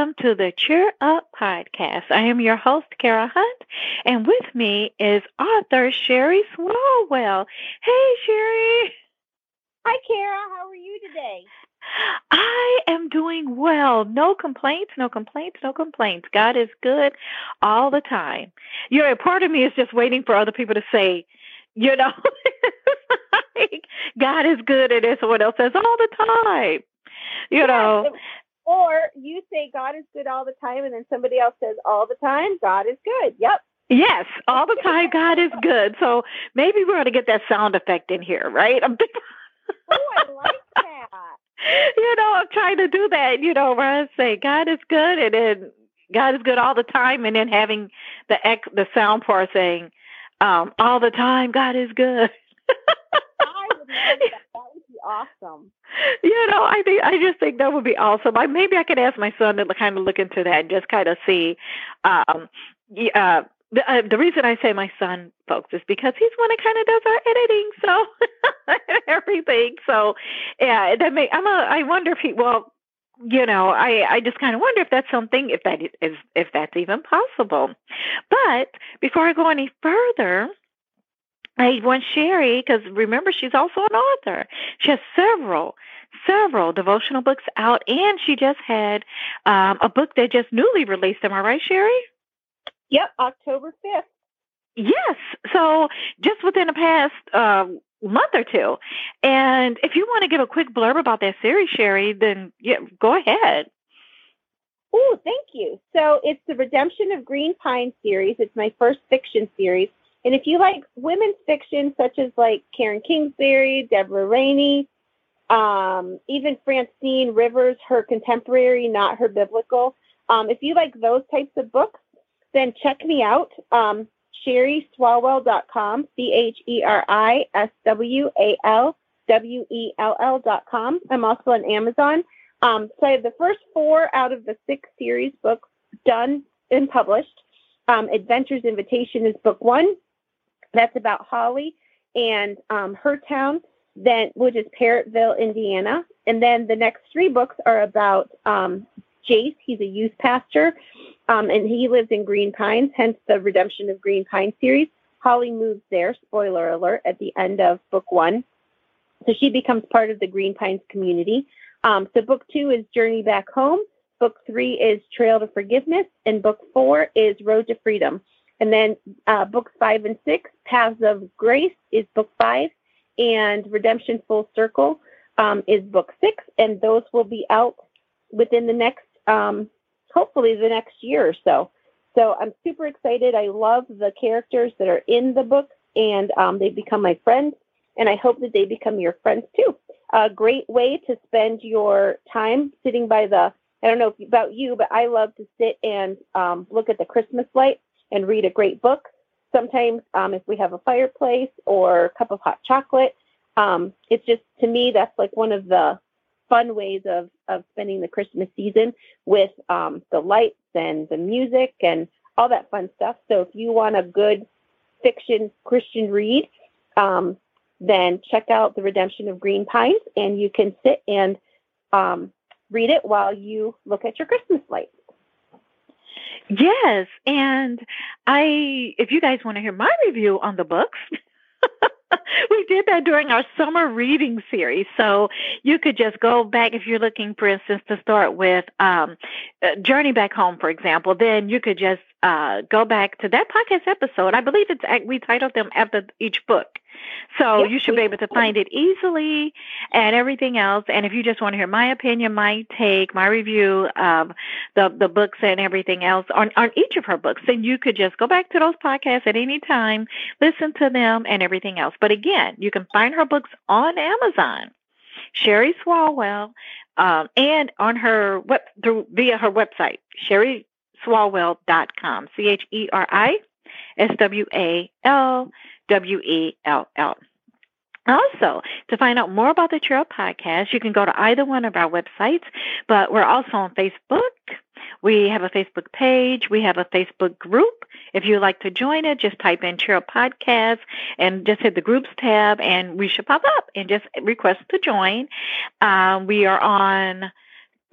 welcome to the Cheer Up Podcast. I am your host, Kara Hunt, and with me is author Cheri Swalwell. Hey, Cheri. Hi, Kara. How are you today? I am doing well. No complaints, no complaints, no complaints. God is good all the time. You know, part of me is just waiting for other people to say, you know, like, God is good and someone else says all the time. You know. Or you say God is good all the time and then somebody else says all the time, God is good. Yep. Yes, all the time God is good. So maybe we're going to get that sound effect in here, right? oh, I like that. You know, I'm trying to do that, you know, where I say God is good and then God is good all the time and then having the the sound part saying um, all the time God is good. I would love that. That would be awesome. You know, I think I just think that would be awesome. I maybe I could ask my son to kind of look into that and just kind of see. Um, uh, the, uh, the reason I say my son, folks, is because he's one that kind of does our editing, so everything. So, yeah, that may. I'm a. I wonder if he. Well, you know, I I just kind of wonder if that's something, if that is, if that's even possible. But before I go any further, I want Cheri, because remember, she's also an author. She has several, several devotional books out, and she just had um, a book that just newly released. Am I right, Cheri? Yep, October 5th. Yes. So just within the past uh, month or two. And if you want to give a quick blurb about that series, Cheri, then yeah, go ahead. Oh, thank you. So it's the Redemption of Green Pine series. It's my first fiction series. And if you like women's fiction, such as like Karen Kingsbury, Deborah Raney, um, even Francine Rivers, her contemporary, not her biblical, um, if you like those types of books, then check me out. Um, CheriSwalwell.com, C H E R I S W A L W E L L.com. I'm also on Amazon. Um, so I have the first four out of the six series books done and published. Um, Adventures Invitation is book one. That's about Holly and um, her town, then which is Parrottville, Indiana. And then the next three books are about um, Jace. He's a youth pastor, um, and he lives in Green Pines. Hence the Redemption of Green Pines series. Holly moves there. Spoiler alert! At the end of book one, so she becomes part of the Green Pines community. Um, so book two is Journey Back Home. Book three is Trail to Forgiveness, and book four is Road to Freedom. And then uh, books five and six, Paths of Grace is book five, and Redemption Full Circle um, is book six, and those will be out within the next, um, hopefully, the next year or so. So I'm super excited. I love the characters that are in the book, and um, they become my friends, and I hope that they become your friends too. A great way to spend your time sitting by the I don't know about you, but I love to sit and um, look at the Christmas lights and read a great book. Sometimes, um, if we have a fireplace or a cup of hot chocolate, um, it's just to me that's like one of the fun ways of of spending the Christmas season with um, the lights and the music and all that fun stuff. So if you want a good fiction Christian read, um, then check out The Redemption of Green Pines, and you can sit and um, read it while you look at your Christmas lights. Yes, and I if you guys want to hear my review on the books, we did that during our summer reading series. So you could just go back if you're looking, for instance, to start with um, uh, Journey Back Home, for example. Then you could just uh, go back to that podcast episode. I believe it's we titled them after each book. So you should be able to find it easily and everything else. And if you just want to hear my opinion, my take, my review of the the books and everything else on on each of her books, then you could just go back to those podcasts at any time, listen to them and everything else. But again, you can find her books on Amazon. Cheri Swalwell, um, and on her web through via her website, cheriswalwell.com. C H E R I S W A L W E L L. Also, to find out more about the Trail Podcast, you can go to either one of our websites, but we're also on Facebook. We have a Facebook page. We have a Facebook group. If you'd like to join it, just type in Trail Podcast and just hit the groups tab, and we should pop up and just request to join. Um, we are on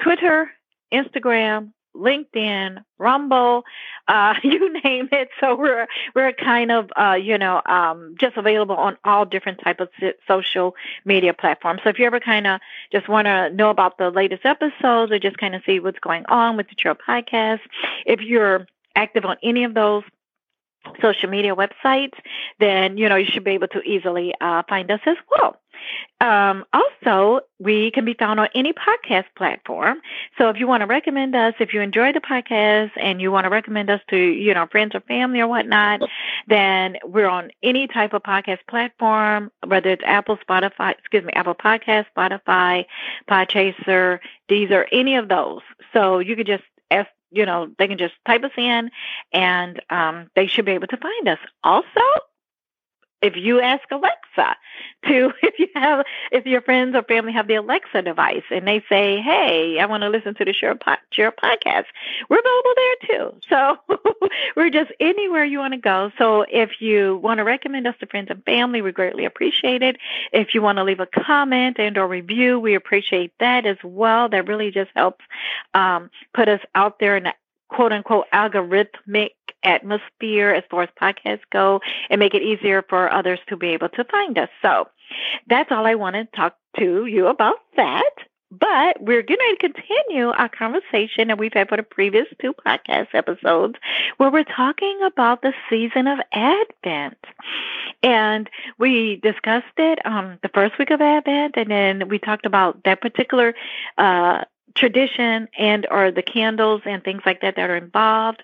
Twitter Instagram, LinkedIn, Rumble, uh, you name it. So we're we're kind of uh, you know um, just available on all different type of social media platforms. So if you ever kind of just want to know about the latest episodes or just kind of see what's going on with the Trail Podcast, if you're active on any of those social media websites, then you know you should be able to easily uh, find us as well. Um, also, we can be found on any podcast platform. So if you want to recommend us, if you enjoy the podcast and you want to recommend us to, you know, friends or family or whatnot, then we're on any type of podcast platform, whether it's Apple, Spotify, excuse me, Apple Podcast, Spotify, Podchaser, Deezer, any of those. So you could just ask you know, they can just type us in and um, they should be able to find us. Also, if you ask Alexa to if you have if your friends or family have the Alexa device and they say, "Hey, I want to listen to the Share, Share podcast," we're available there too. So we're just anywhere you want to go. So if you want to recommend us to friends and family, we greatly appreciate it. If you want to leave a comment and or review, we appreciate that as well. That really just helps um, put us out there in the quote unquote algorithmic atmosphere as far as podcasts go and make it easier for others to be able to find us. So that's all I want to talk to you about that. But we're going to continue our conversation that we've had for the previous two podcast episodes where we're talking about the season of Advent. And we discussed it um, the first week of Advent, and then we talked about that particular uh, tradition and or the candles and things like that that are involved.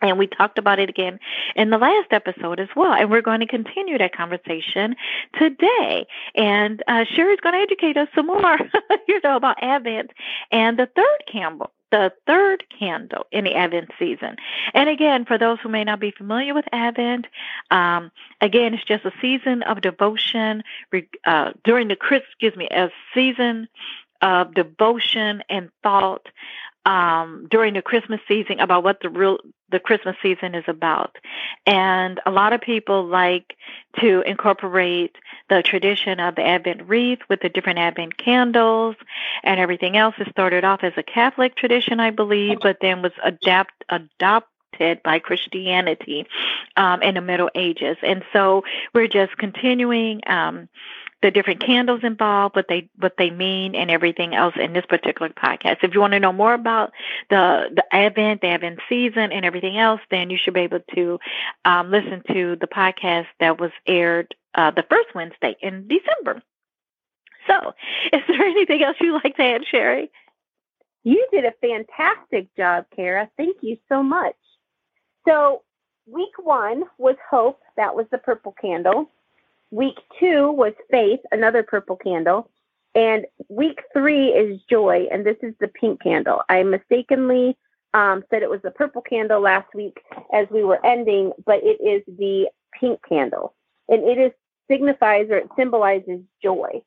And we talked about it again in the last episode as well. And we're going to continue that conversation today. And uh, Cheri's going to educate us some more, you know, about Advent and the third candle. The third candle in the Advent season. And again, for those who may not be familiar with Advent, um, again, it's just a season of devotion uh, during the excuse me, a season of devotion and thought um, during the Christmas season about what the real the Christmas season is about. And a lot of people like to incorporate the tradition of the Advent wreath with the different Advent candles and everything else. It started off as a Catholic tradition, I believe, but then was adapt adopted by Christianity um, in the Middle Ages. And so we're just continuing um, the different candles involved, what they what they mean, and everything else in this particular podcast. If you want to know more about the the Advent, the Advent season, and everything else, then you should be able to um, listen to the podcast that was aired uh, the first Wednesday in December. So, is there anything else you'd like to add, Cheri? You did a fantastic job, Kara. Thank you so much. So, week one was hope. That was the purple candle. Week two was Faith, another purple candle. And week three is Joy, and this is the pink candle. I mistakenly um, said it was the purple candle last week as we were ending, but it is the pink candle. And it is signifies or it symbolizes joy.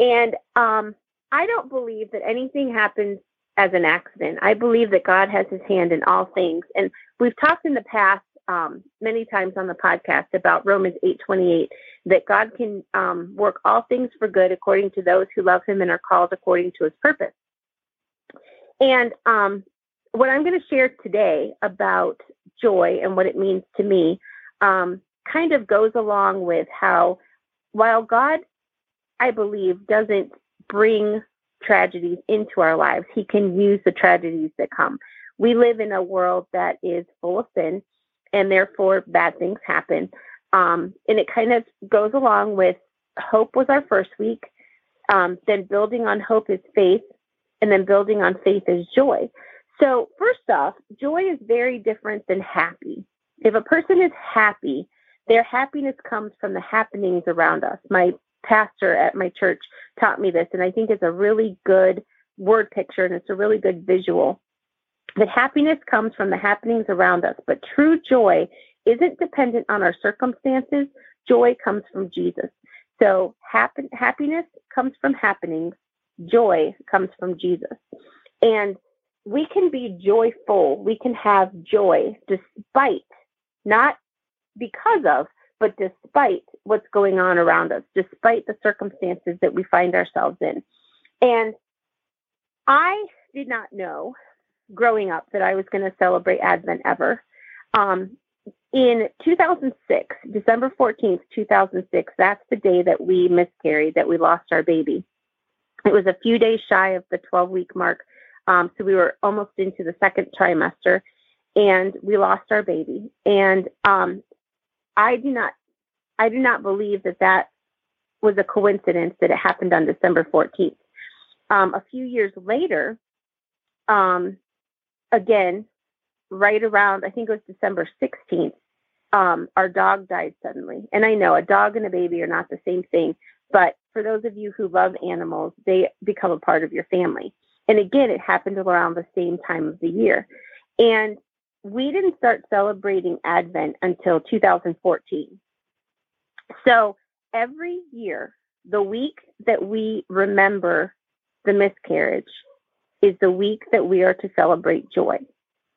And um, I don't believe that anything happens as an accident. I believe that God has his hand in all things. And we've talked in the past um, many times on the podcast about Romans 8:28 that God can um, work all things for good according to those who love Him and are called according to His purpose. And um, what I'm going to share today about joy and what it means to me um, kind of goes along with how, while God, I believe, doesn't bring tragedies into our lives, He can use the tragedies that come. We live in a world that is full of sin and therefore bad things happen. Um, and it kind of goes along with hope was our first week, um, then building on hope is faith, and then building on faith is joy. So, first off, joy is very different than happy. If a person is happy, their happiness comes from the happenings around us. My pastor at my church taught me this, and I think it's a really good word picture and it's a really good visual that happiness comes from the happenings around us, but true joy isn't dependent on our circumstances. Joy comes from Jesus. So happen, happiness comes from happenings. Joy comes from Jesus. And we can be joyful. We can have joy despite, not because of, but despite what's going on around us, despite the circumstances that we find ourselves in. And I did not know growing up that I was going to celebrate Advent ever. Um, in 2006, December 14th, 2006, that's the day that we miscarried, that we lost our baby. It was a few days shy of the 12 week mark. Um, so we were almost into the second trimester and we lost our baby. And um, I do not, I do not believe that that was a coincidence that it happened on December 14th. Um, a few years later, um, again, right around, I think it was December 16th, um, our dog died suddenly. And I know a dog and a baby are not the same thing, but for those of you who love animals, they become a part of your family. And again, it happened around the same time of the year. And we didn't start celebrating Advent until 2014. So every year, the week that we remember the miscarriage is the week that we are to celebrate joy.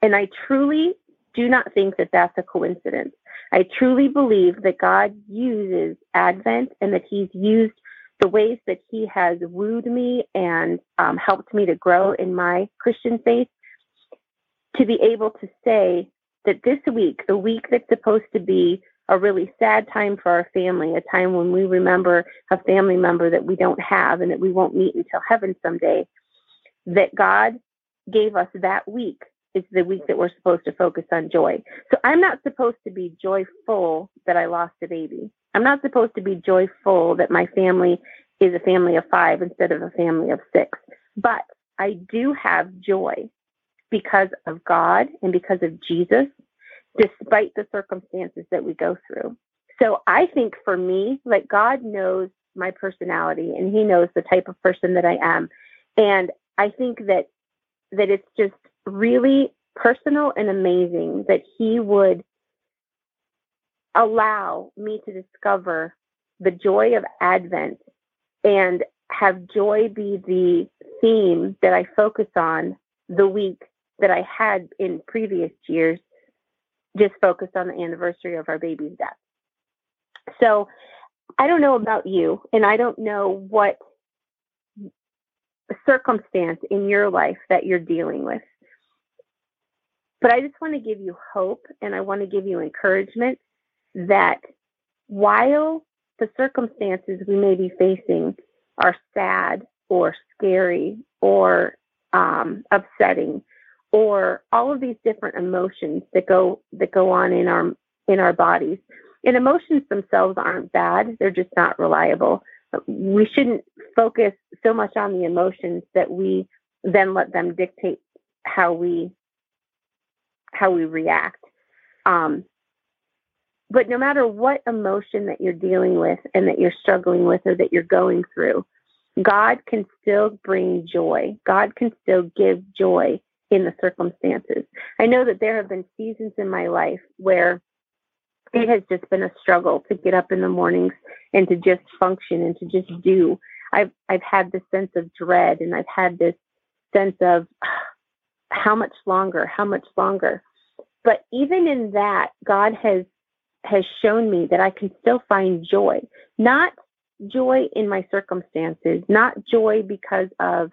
And I truly do not think that that's a coincidence. I truly believe that God uses Advent and that He's used the ways that He has wooed me and um, helped me to grow in my Christian faith to be able to say that this week, the week that's supposed to be a really sad time for our family, a time when we remember a family member that we don't have and that we won't meet until heaven someday, that God gave us that week is the week that we're supposed to focus on joy. So I'm not supposed to be joyful that I lost a baby. I'm not supposed to be joyful that my family is a family of five instead of a family of six. But I do have joy because of God and because of Jesus, despite the circumstances that we go through. So I think for me, like God knows my personality and he knows the type of person that I am. And I think that that it's just really personal and amazing that he would allow me to discover the joy of Advent and have joy be the theme that I focus on the week that I had in previous years, just focused on the anniversary of our baby's death. So I don't know about you, and I don't know what circumstance in your life that you're dealing with. But I just want to give you hope and I want to give you encouragement that while the circumstances we may be facing are sad or scary or um, upsetting or all of these different emotions that go that go on in our in our bodies and emotions themselves aren't bad they're just not reliable. We shouldn't focus so much on the emotions that we then let them dictate how we how we react. Um, but no matter what emotion that you're dealing with and that you're struggling with or that you're going through, God can still bring joy. God can still give joy in the circumstances. I know that there have been seasons in my life where it has just been a struggle to get up in the mornings and to just function and to just do. I've I've had this sense of dread and I've had this sense of how much longer, how much longer. But even in that, God has has shown me that I can still find joy. Not joy in my circumstances, not joy because of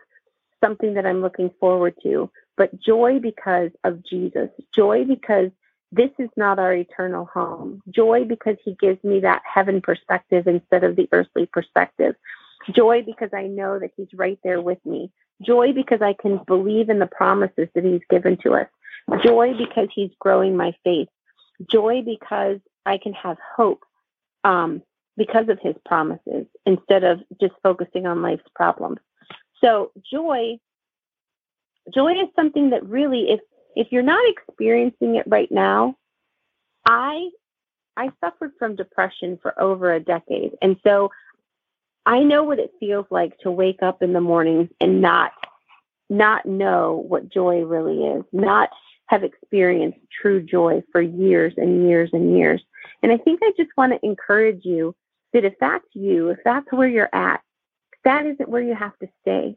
something that I'm looking forward to, but joy because of Jesus. Joy because this is not our eternal home. Joy because he gives me that heaven perspective instead of the earthly perspective. Joy because I know that he's right there with me. Joy because I can believe in the promises that he's given to us. Joy because he's growing my faith. Joy because I can have hope um, because of his promises instead of just focusing on life's problems. So joy, joy is something that really, if if you're not experiencing it right now, I I suffered from depression for over a decade, and so I know what it feels like to wake up in the morning and not not know what joy really is, not have experienced true joy for years and years and years. And I think I just want to encourage you that if that's you, if that's where you're at, that isn't where you have to stay.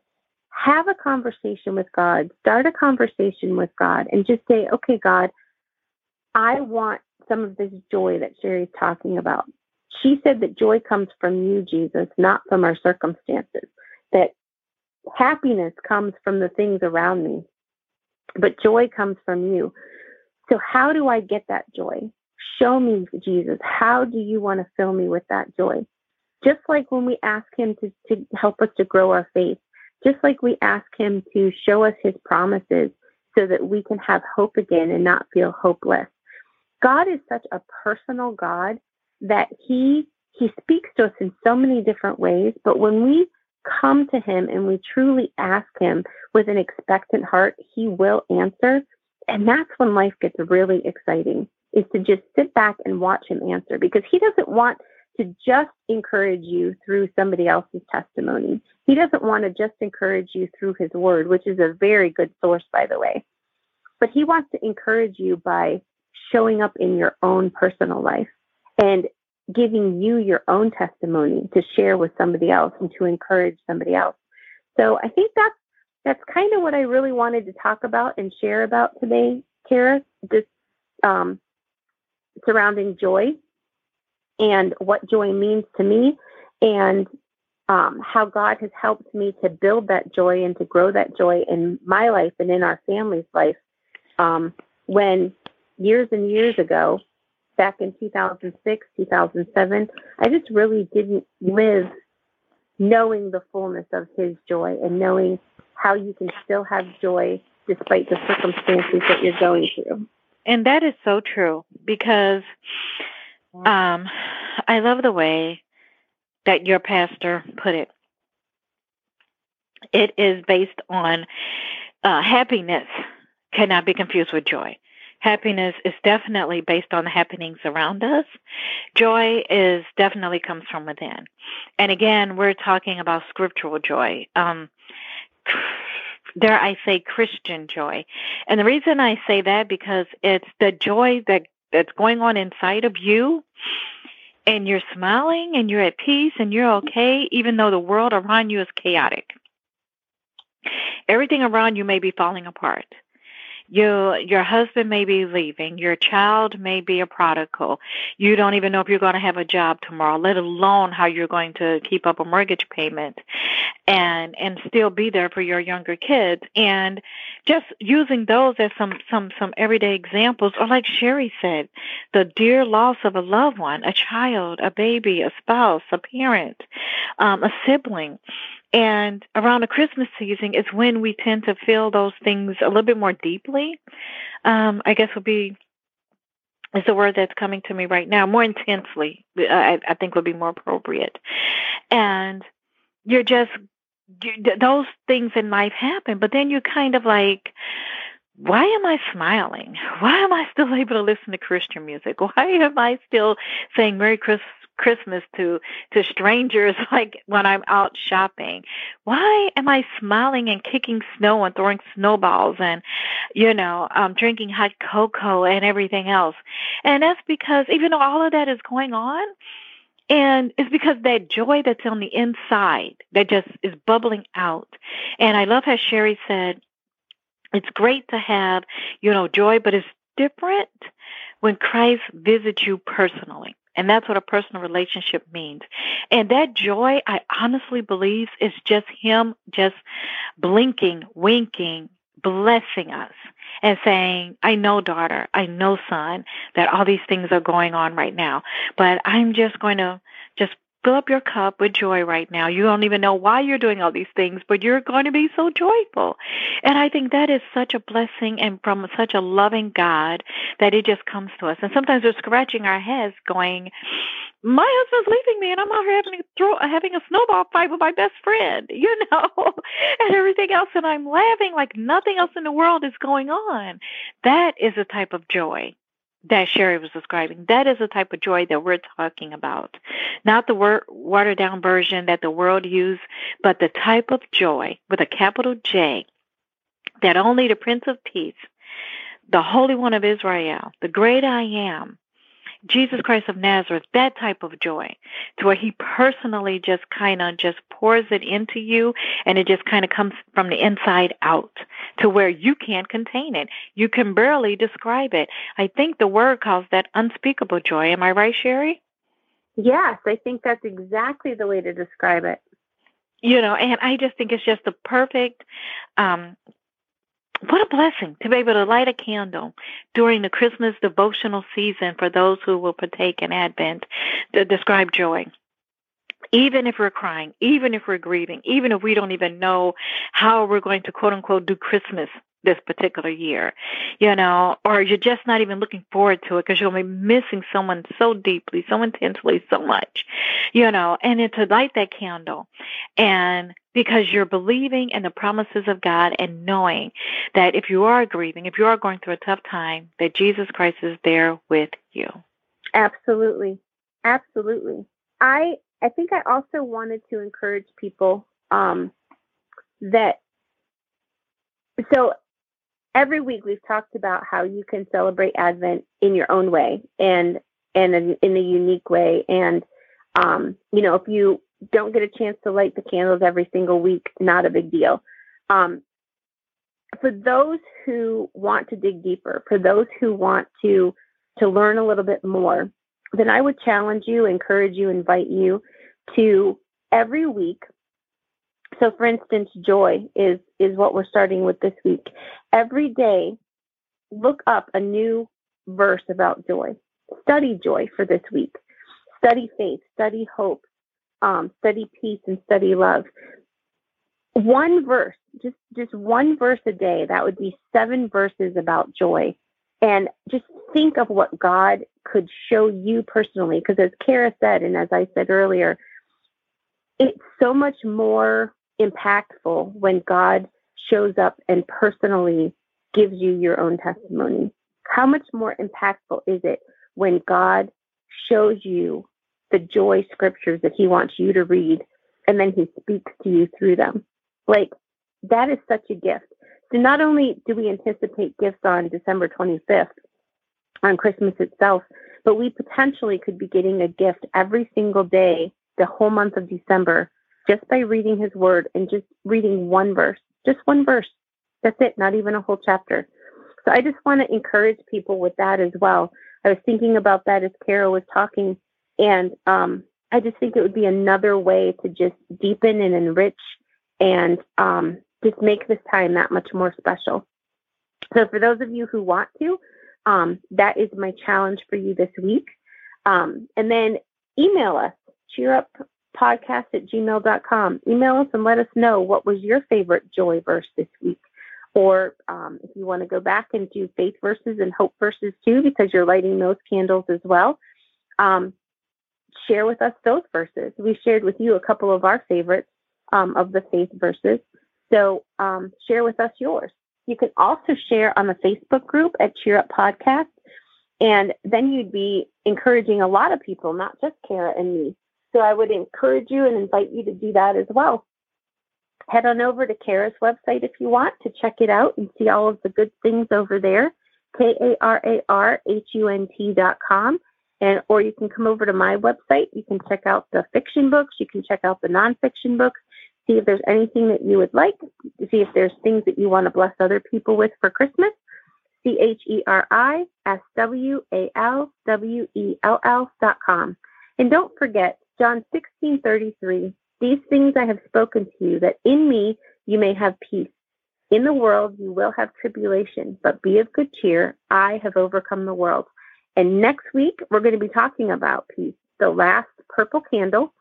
Have a conversation with God, start a conversation with God, and just say, okay, God, I want some of this joy that Cheri's talking about. She said that joy comes from you, Jesus, not from our circumstances. That happiness comes from the things around me, but joy comes from you. So, how do I get that joy? Show me, Jesus. How do you want to fill me with that joy? Just like when we ask Him to, to help us to grow our faith, just like we ask Him to show us His promises so that we can have hope again and not feel hopeless. God is such a personal God that He He speaks to us in so many different ways, but when we come to Him and we truly ask Him with an expectant heart, He will answer. And that's when life gets really exciting, is to just sit back and watch Him answer because He doesn't want to just encourage you through somebody else's testimony. He doesn't want to just encourage you through His Word, which is a very good source, by the way. But He wants to encourage you by showing up in your own personal life and giving you your own testimony to share with somebody else and to encourage somebody else. So I think that's that's kind of what I really wanted to talk about and share about today, Kara, This um, surrounding joy and what joy means to me and um, how God has helped me to build that joy and to grow that joy in my life and in our family's life. Um, when years and years ago, back in 2006, 2007, I just really didn't live knowing the fullness of His joy and knowing how you can still have joy despite the circumstances that you're going through. And that is so true because um, I love the way that your pastor put it. It is based on uh, happiness cannot be confused with joy. Happiness is definitely based on the happenings around us. Joy is definitely comes from within. And again, we're talking about scriptural joy. Um, dare I say Christian joy. And the reason I say that because it's the joy that that's going on inside of you and you're smiling and you're at peace and you're okay even though the world around you is chaotic. Everything around you may be falling apart your your husband may be leaving. Your child may be a prodigal. You don't even know if you're going to have a job tomorrow let alone how you're going to keep up a mortgage payment and and still be there for your younger kids. And just using those as some some some everyday examples or like Cheri said the dear loss of a loved one a child a baby a spouse a parent um, a sibling and around the Christmas season is when we tend to feel those things a little bit more deeply. Um, I guess would be is the word that's coming to me right now. More intensely, I, I think would be more appropriate. And you're just those things in life happen, but then you're kind of like, why am I smiling? Why am I still able to listen to Christian music? Why am I still saying Merry Christmas? Christmas to to strangers like when I'm out shopping. Why am I smiling and kicking snow and throwing snowballs and you know, um drinking hot cocoa and everything else? And that's because even though all of that is going on, and it's because that joy that's on the inside that just is bubbling out. And I love how Cheri said, it's great to have, you know, joy, but it's different when Christ visits you personally. And that's what a personal relationship means. And that joy, I honestly believe, is just Him just blinking, winking, blessing us and saying, I know, daughter, I know, son, that all these things are going on right now, but I'm just going to just fill up your cup with joy right now. You don't even know why you're doing all these things, but you're going to be so joyful. And I think that is such a blessing and from such a loving God that it just comes to us. And sometimes we're scratching our heads going, my husband's leaving me and I'm out here having a throw having a snowball fight with my best friend, you know, and everything else and I'm laughing like nothing else in the world is going on. That is a type of joy that Cheri was describing. That is the type of joy that we're talking about. Not the word, watered down version that the world uses, but the type of joy with a capital J that only the Prince of Peace, the Holy One of Israel, the great I am, Jesus Christ of Nazareth, that type of joy, to where He personally just kind of just pours it into you and it just kind of comes from the inside out to where you can't contain it. You can barely describe it. I think the word calls that unspeakable joy. Am I right, Cheri? Yes, I think that's exactly the way to describe it. you know, and I just think it's just the perfect um, what a blessing to be able to light a candle during the Christmas devotional season for those who will partake in Advent to describe joy. Even if we're crying, even if we're grieving, even if we don't even know how we're going to quote unquote do Christmas this particular year, you know, or you're just not even looking forward to it because you'll be missing someone so deeply, so intensely, so much, you know, and then to light that candle and because you're believing in the promises of God and knowing that if you are grieving, if you are going through a tough time, that Jesus Christ is there with you. Absolutely. Absolutely. I I think I also wanted to encourage people um, that so every week we've talked about how you can celebrate Advent in your own way and and in, a unique way. And um, you know, if you don't get a chance to light the candles every single week, not a big deal. Um, for those who want to dig deeper, for those who want to to learn a little bit more, then I would challenge you, encourage you, invite you to every week so for instance joy is is what we're starting with this week. Every day look up a new verse about joy. Study joy for this week. Study faith study hope um, study peace and study love. One verse just just one verse a day that would be seven verses about joy. And just think of what god could show you personally because as kara said and as i said earlier it's so much more impactful when God shows up and personally gives you your own testimony. How much more impactful is it when God shows you the joy scriptures that he wants you to read and then he speaks to you through them? Like, that is such a gift. So, not only do we anticipate gifts on December 25th, on Christmas itself, but we potentially could be getting a gift every single day the whole month of December just by reading his word and just reading one verse, just one verse. That's it, not even a whole chapter. So I just want to encourage people with that as well. I was thinking about that as Kara was talking, and um, I just think it would be another way to just deepen and enrich and um, just make this time that much more special. So for those of you who want to, um, that is my challenge for you this week. Um, and then email us, cheer up podcast at gmail.com. Email us and let us know what was your favorite joy verse this week. Or um, if you want to go back and do faith verses and hope verses too, because you're lighting those candles as well, um, share with us those verses. We shared with you a couple of our favorites um, of the faith verses. So um, share with us yours. You can also share on the Facebook group at Cheer Up Podcast. And then you'd be encouraging a lot of people, not just Kara and me, so I would encourage you and invite you to do that as well. Head on over to Kara's website if you want to check it out and see all of the good things over there. K A R A R H U N T dot com. And or you can come over to my website. You can check out the fiction books. You can check out the nonfiction books. See if there's anything that you would like. See if there's things that you want to bless other people with for Christmas. C H E R I S W A L W E L L dot com. And don't forget, John 16:33 These things I have spoken to you that in me you may have peace. In the world you will have tribulation, but be of good cheer. I have overcome the world. And next week we're going to be talking about peace, the last purple candle,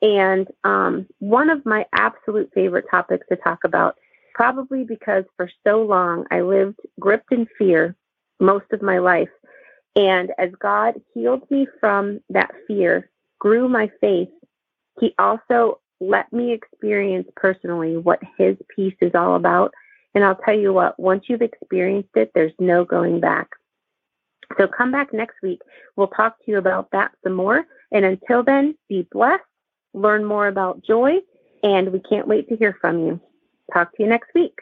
and um, one of my absolute favorite topics to talk about. Probably because for so long I lived gripped in fear most of my life. And as God healed me from that fear, grew my faith, he also let me experience personally what his peace is all about. And I'll tell you what, once you've experienced it, there's no going back. So come back next week. We'll talk to you about that some more. And until then, be blessed, learn more about joy, and we can't wait to hear from you. Talk to you next week.